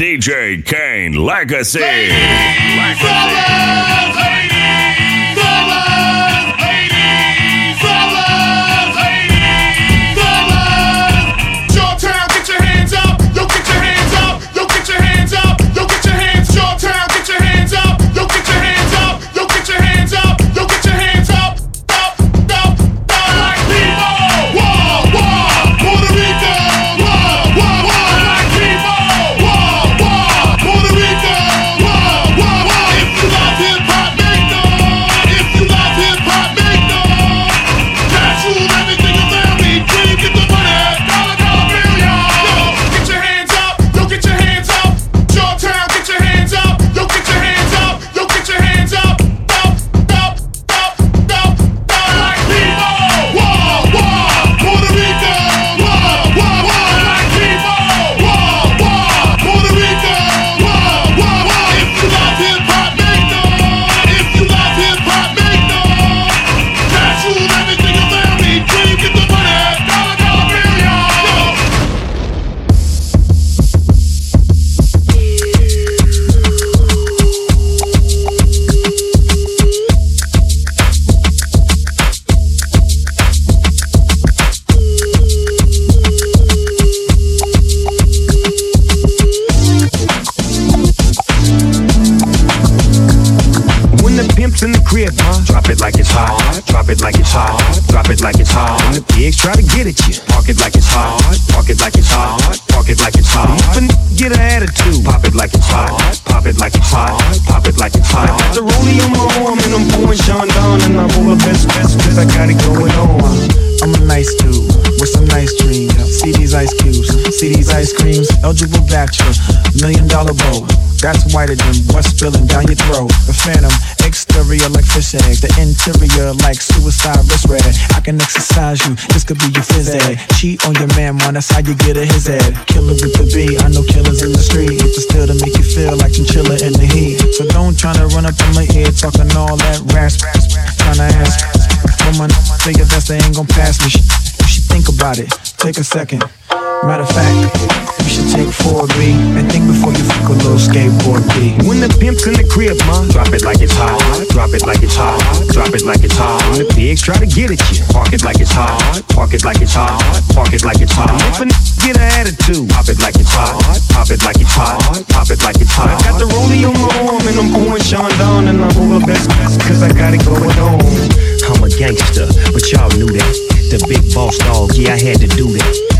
DJ Kane Legacy. Showtime, When the pimp's in the crib, huh? Drop it like it's hot. Drop it like it's hot. Drop it like it's hot. When the pigs try to get at you, park it like it's hot. Park it like it's hot. Park it like it's hot. If a get an attitude, pop it like it's hot. Pop it like it's hot. Pop it like it's hot. Got the rollie on my arm and I'm pouring Sean Don and I'm all the best best cause I got it going on. I'm a nice dude with some nice dreams. See these ice cubes, see these ice creams. Eligible bachelor, million dollar bow. That's whiter than what's spilling down your throat. The phantom, exterior like fish eggs. The interior like suicide wrist red. I can exercise you, this could be your phys ed. Cheat on your man, man, that's how you get a his head. Killer with the B, I know killers in the street. It's a still to make you feel like chinchilla in the heat. So don't tryna run up in my ear talking all that rasp. Tryna ask. Woman, figure that's they ain't gon' pass me. You should think about it. Take a second. Matter of fact, you should take 4B and think before you fuck a little skateboard B. When the pimp's in the crib, ma, drop it like it's hot. Drop it like it's hot. Drop it like it's hot. When the pigs try to get at you, park it like it's hot. Park it like it's hot. Park it like it's hot. If a n- get an attitude, pop it like it's hot. Pop it like it's hot. Pop it like it's hot. I got the rollie on my arm and I'm going Sean Don and I'm all the best cause I got it going on. I'm a gangster, but y'all knew that. The big boss dog, yeah, I had to do that.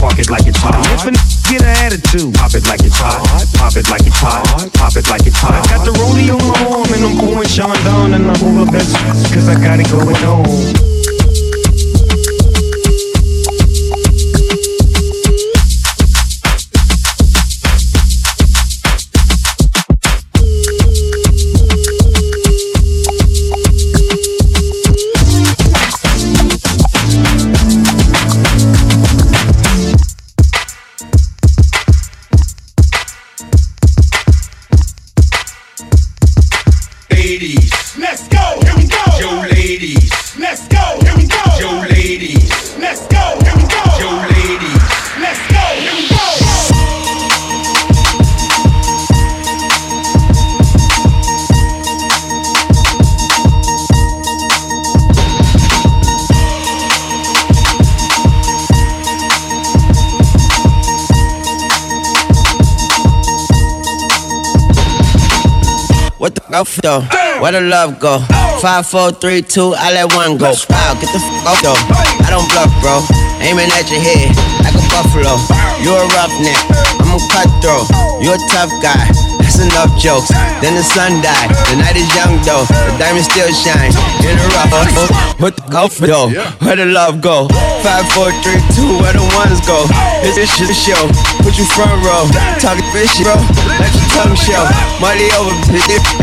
Park it like it's hot. If a n- get an attitude, pop it like it's hot. Pop it like it's hot. Pop it like it's hot. I got the rollie on my arm and I'm pouring Sean Don and I'm all the best cause I got it going on. What the f though? Where the love go? Five, four, three, two, I let one go. Wow, get the f off though. I don't bluff, bro. Aiming at your head like a buffalo. You a roughneck, I'm a cutthroat. You a tough guy. Up jokes. Then the sun died. The night is young though. The diamond still shine. In uh, uh, the rough. What the go for though? Where the love go? Five, four, three, two. Where the ones go? It's this shit show. Put you front row. Talking fish, bro. Let your tongue show. Money over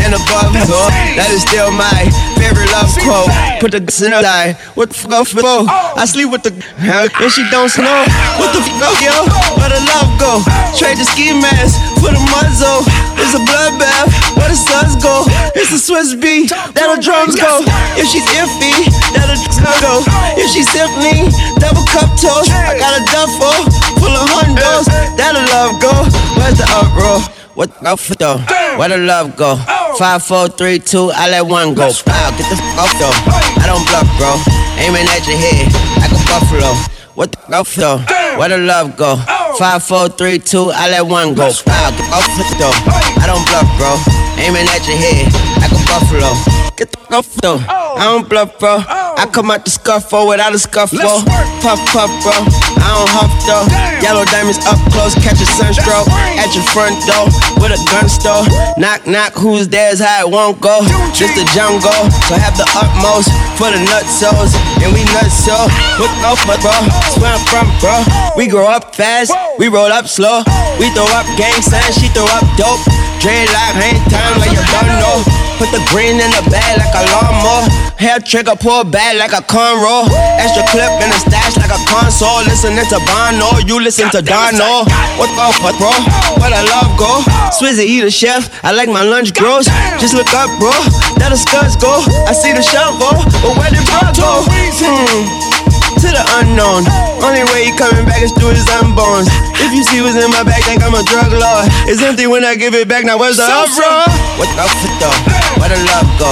and above. So that is still my favorite love quote. Put the in her eye. What the fuck for? I sleep with the and she don't snow. What the fuck, yo? Where the love go? Trade the ski mask for the muzzle. It's a bloodbath. Where the suns go? It's the Swiss beat. That the drums go. If she's iffy, that the go. If she's simply double cup toast, I got a duffel full of hundos. That the love go. Where's the uproar? What the f though? Where the love go? Five, four, three, two, I let one go. Wow, get the f off though. I don't bluff, bro. Aiming at your head like a buffalo. What the f though? Where the love go? Five, four, three, two, I let one go. Wow, get off though. I don't bluff, bro. Aiming at your head like a buffalo. Get the off though. I don't bluff, bro. I come out the scuffle without a scuffle. Puff, puff, bro. I don't huff though. Yellow diamonds up close, catch a sunstroke at your front door with a gun store. Knock, knock, who's there's how it won't go. Just the jungle, so have the utmost for the nutsos. And we nuts so. Look no for bro. Where I'm from, bro. We grow up fast, we roll up slow. We throw up gang signs, she throw up dope. Dreadlock, hang time like you don't know. Put the green in the bag like a lawnmower. Hair trigger, pull back like a cornrow. Extra clip in the stash like a console. Listening to Bono, you listen to Dono. What the fuck, bro? Where the love go? Swizzy eat a chef. I like my lunch gross. Just look up, bro. That the scuds go. I see the shovel, but where did bro go? Hmm to the unknown. Only way he coming back is through his unborns. If you see what's in my bag, think I'm a drug lord. It's empty when I give it back. Now where's the uproar? What the fuck though? Where the love go?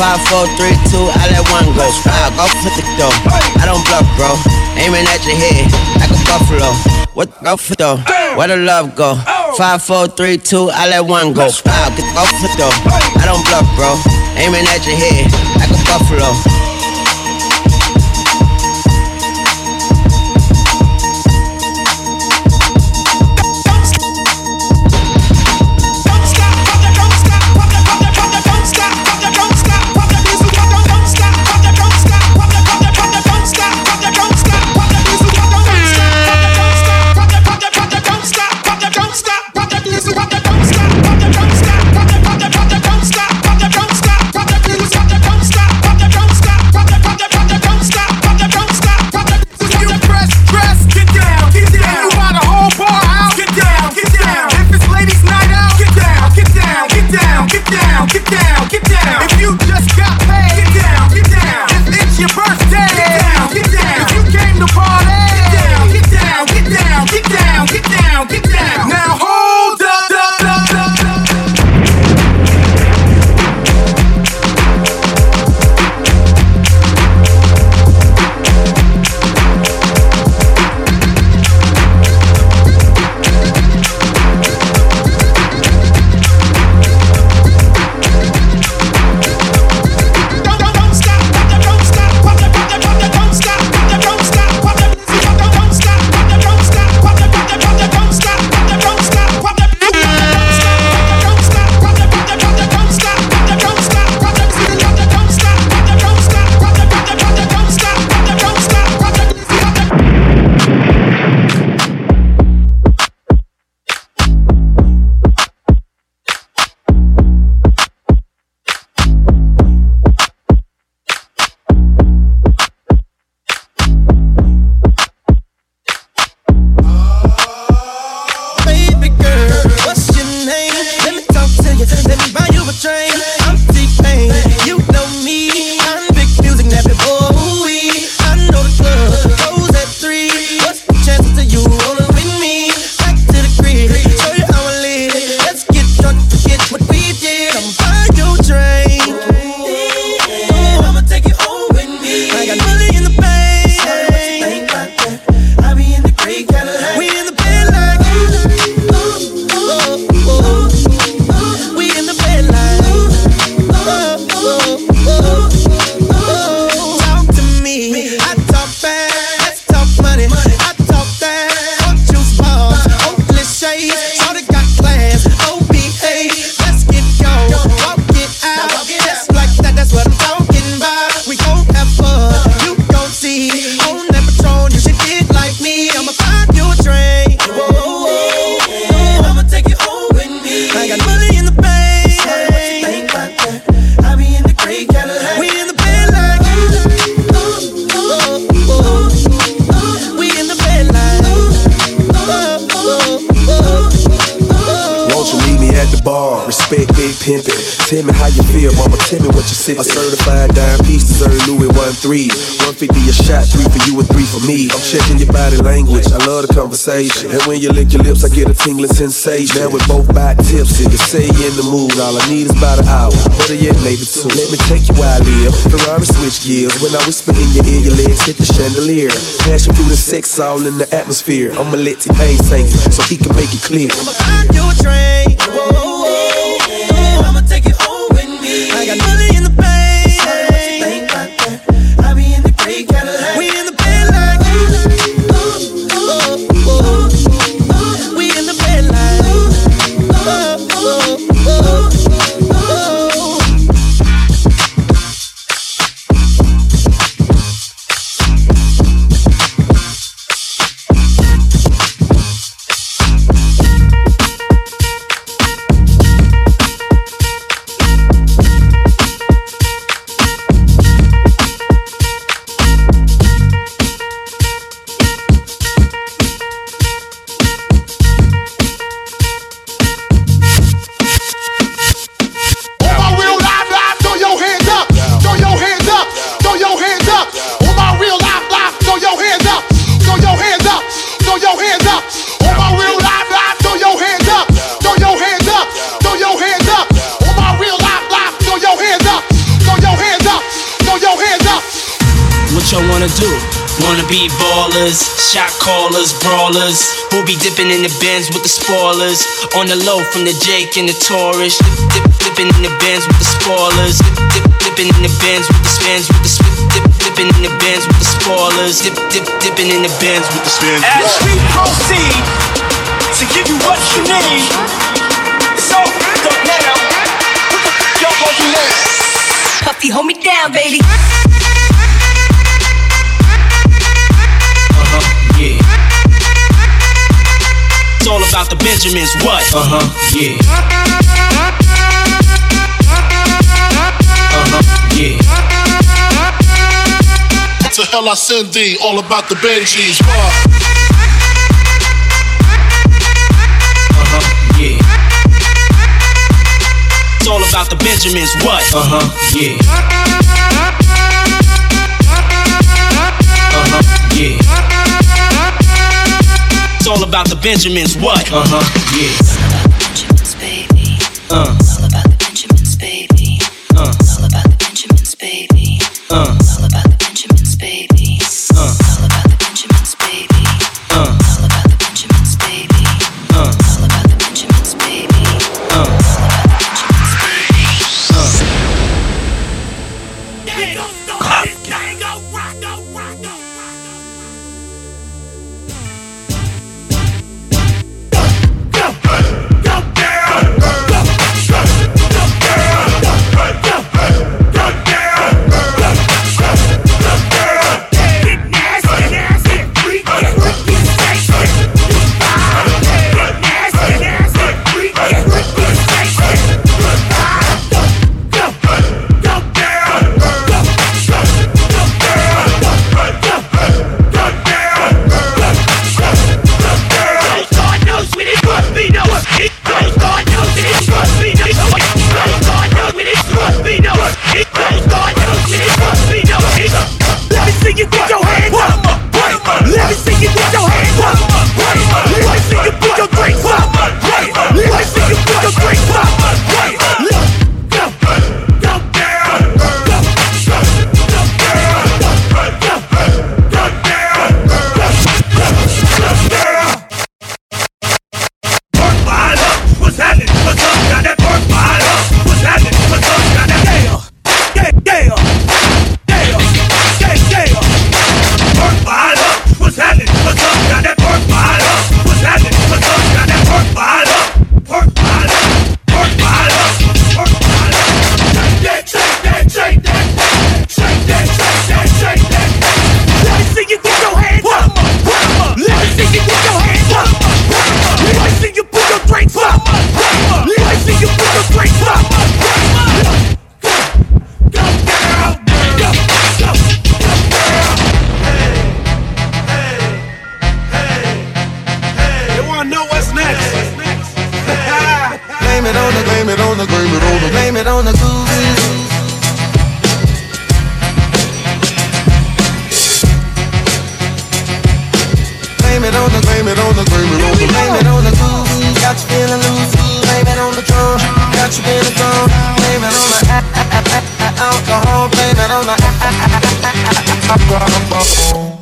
Five, four, three, two. I let one go. Wow, go for the though. I don't bluff, bro. Aiming at your head like a buffalo. What the fuck though? Where the love go? Five, four, three, two. I let one go. Wow, get off the though. I don't bluff, bro. Aiming at your head like a buffalo. Tell me how you feel, mama. Tell me what you sippin'. A certified dime piece deserve Louis one three. 150 a shot, three for you and three for me. I'm checking your body language. I love the conversation. And when you lick your lips, I get a tingling sensation. Now we both back tips, and you say you in the mood. All I need is about an hour. Better yet, maybe two. Let me take you where I live. Ferrari switch gears. When I whisper in your ear, your legs hit the chandelier. Passion through the sex all in the atmosphere. I'ma let T-Pain sing it so he can make it clear. I'ma find your train. Shot callers, brawlers. Who be dipping in the bins with the spoilers? On the low from the Jake and the Taurus. Dip, dip, dipping in the bins with the spoilers. Dip, dip, dipping in the bins with the spins with the spin. Dip, dipping in the bins with the spoilers. Dip, dip, dipping in the bins with the spins. As we proceed to give you what you need, it's all wrapped up now. What the f- y'all gonna do? Puffy, hold me down, baby. The Benjamins, what? Uh-huh, yeah. Uh-huh, yeah. To hell I send thee, all about the Benjis. What? Uh-huh, yeah. It's all about the Benjamins, what? Uh-huh, yeah. Uh-huh, yeah. All about the Benjamins, what? Uh-huh, yeah.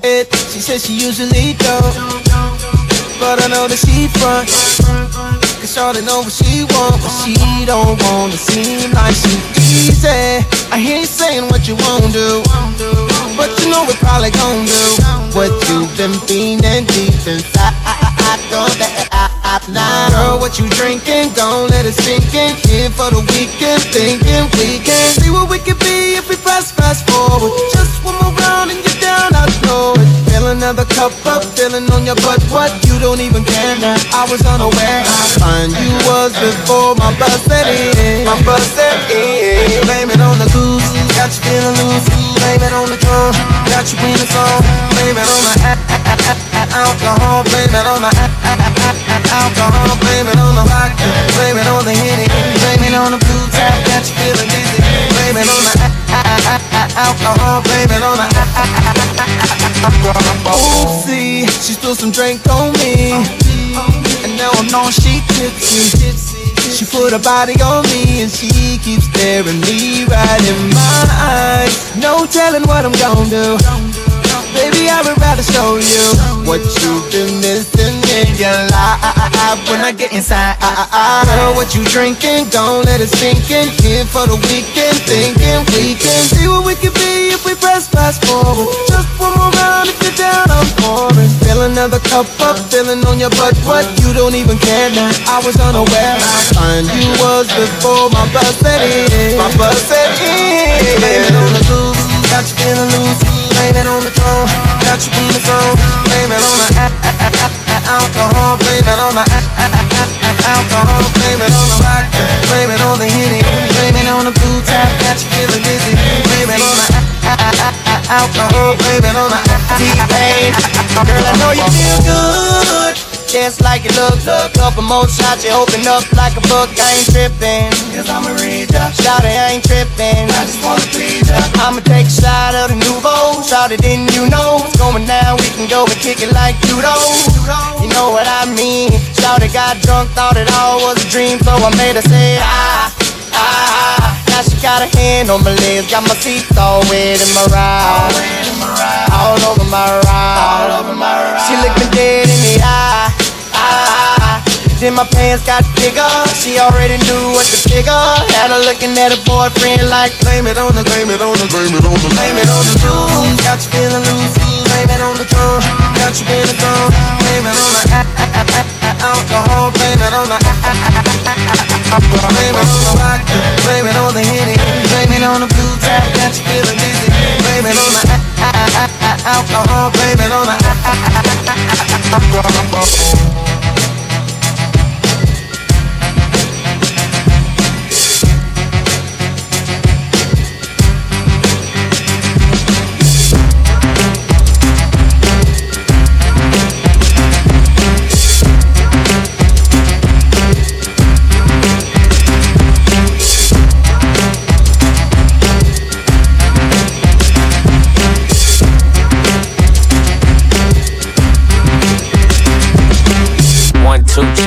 It, she says she usually don't, but I know that she front. Cause Shawty know what she want, but she don't wanna seem like she easy. I hear you saying what you won't do, but you know it probably gon' do what you've been feeling deep inside. Don't let I, I, now. Girl, what you drinking? Don't let it sink in. Here for the weekend, thinking we can see what we could be if we press fast forward. Just one more round and you're down, I know it. Fill another cup up, feeling on your butt. What you don't even care now. I was unaware how fine you was before my bus got you feeling dizzy. Blame it on the alcohol. Blame it on the Oopsie, she spilled some drink on me, and now I'm on she tipsy. She put her body on me and she keeps staring me right in my eyes. No telling what I'm gonna do. I would rather show you what you've been missing in your life when I get inside. Girl, what you drinking? Don't let it sink in. Here for the weekend, thinking we can see what we could be if we press fast forward. Just one more round, if you're down, I'm pouring. Fill another cup up, filling on your butt. What you don't even care now. I was unaware how fine you was before my bus set in. My bus set in. It got you feeling loose. Blame it on the got you in the zone. Blame it on the alcohol. Blame it on the alcohol. Blame it on the vodka. Blame it on the henny. Blame it on the blue tap, got you feeling dizzy. Blame it on the alcohol. Blame it on the T-Pain. Girl, I know you feel good. Just like it looks, look. Couple more shots, you open up like a book. I ain't tripping, cause I'm a reader. Shout it, I ain't tripping. I just wanna please ya. I'ma take a shot of the nouveau. Shout it, didn't you know? It's going down, we can go and kick it like judo. You know what I mean? Shout it, got drunk, thought it all was a dream. So I made her say, ah, ah. Now she got a hand on my legs, got my teeth all wet in my ride. All over my ride. All over my ride. She looked me dead in the eye. Then my pants got bigger. She already knew what to figure. Had her looking at her boyfriend like, blame it on the, blame it on the, blame it on the, blame it on the dude. Got you feeling loose. Blame it on the drum. Got you in the drum. Blame it on the alcohol. Blame it on the blame it on the vodka. Blame it on the henny. Blame it on the blue tap. Got you feeling dizzy. Blame it on the alcohol. Blame it on the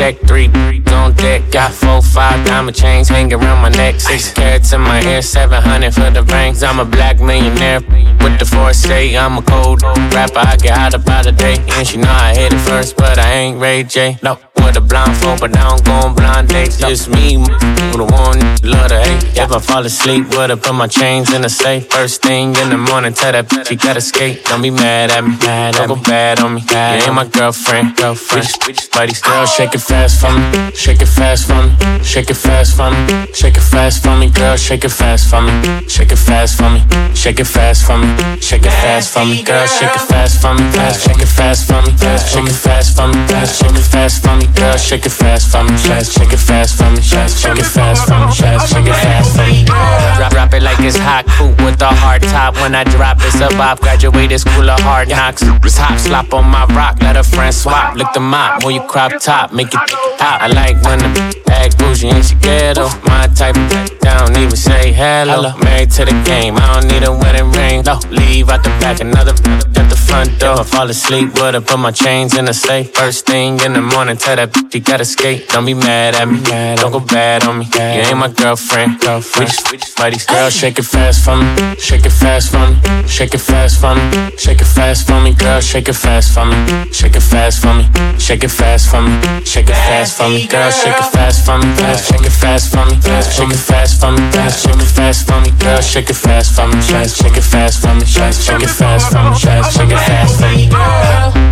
check, three, on deck. Got four, five diamond chains hanging around my neck. Six carats in my seven hundred for the rings. I'm a black millionaire with the foresight. I'm a cold rapper. I get hot about the day. And she know I hit it first, but I ain't Ray J. No. With a blindfold, but I don't go on blind dates. Just me, who the one love to hate. If I fall asleep, would I put my chains in the safe? First thing in the morning, tell that bitch she gotta skate. Don't be mad at me, mad don't go bad on me. You ain't my girlfriend, girlfriend. We just, we just. Girl, shake it fast for me, shake it fast for me, shake it fast for me, shake it fast for me. Girl, shake it fast for me, shake it fast for me, shake it fast for me, shake it fast for me. Girl, shake it fast for me, shake it fast for me, fast, shake it fast for me, fast, shake it fast for me. Girl, shake it fast for me, fast, shake it fast for me, fast, shake it fast for me, fast, shake it fast for me. Drop, drop it like it's hot, cool with a hard top. When I drop, it's a bop. Graduated school of hard knocks. Top slop on my rock, let a friend swap. Lick the mop, when you crop top, make it pop. I like when the act bougie and she ghetto. My type, don't even say hello. Married to the game, I don't need a wedding ring. No, leave out the back, another at the front door. If I fall asleep, would I put my chains in the safe? First thing in the morning, tell that bitch you gotta skate. Don't be mad at me, don't go bad on me. You ain't my girlfriend. We just, we just buddies. Girl, shake it fast for me, shake it fast for me, shake it fast for me, shake it fast for me, girl, shake it fast for me, shake it fast for me, shake it fast for me, shake it fast for me, girl, shake it fast for me, shake it fast for me, shake it fast for me, shake it fast for me, girl, shake it fast for me, shake it fast for me, shake it fast for me, shake it fast for me, girl.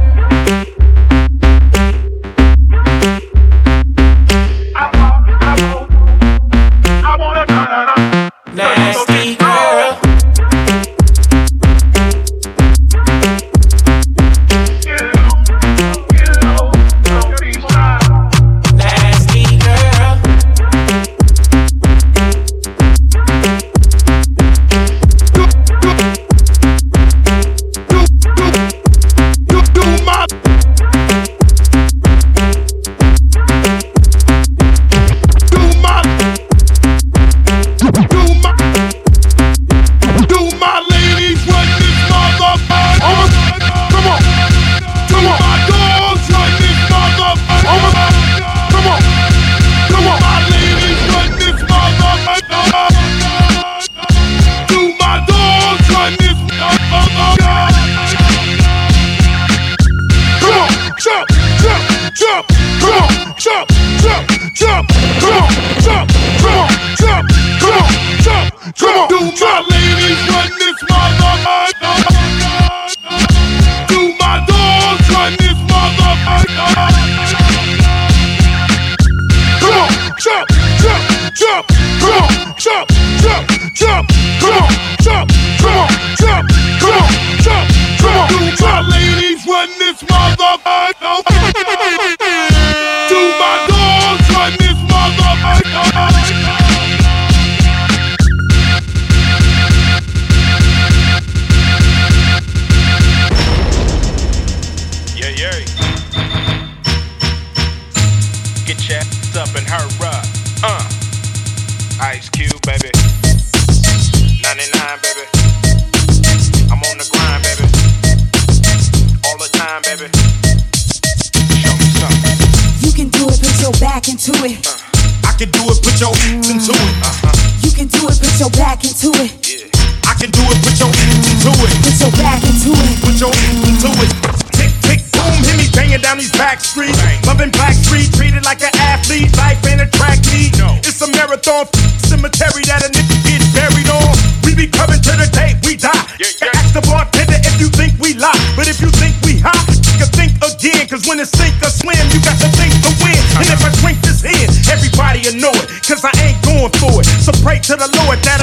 To the Lord that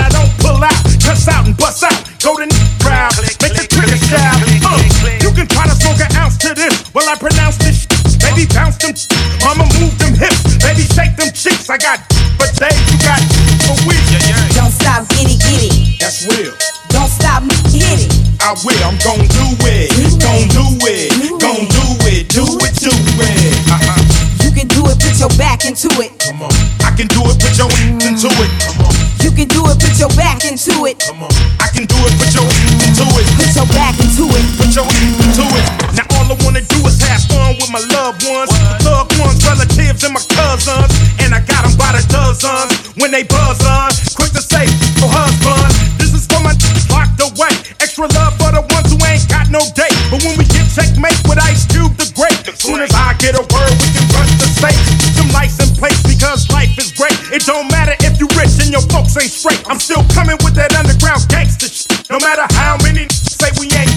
my loved ones, loved ones, relatives, and my cousins. And I got 'em by the dozens when they buzz on. Quick to say, oh husband, this is for my locked away. Extra love for the ones who ain't got no date. But when we get checkmate with Ice Cube the Great, as soon as I get a word, we can rush the safe. Some lights in place because life is great. It don't matter if you rich and your folks ain't straight. I'm still coming with that underground gangster shit. No matter how many say we ain't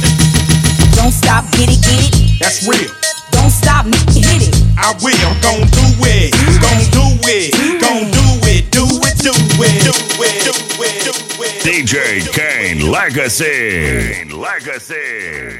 Don't stop, get it, get it. That's real. I will, I'm gon' do it. Gon' do it. Gon' do it. Do it, do it. Do it, do it, do it. DJ Kane Legacy. Kane Legacy.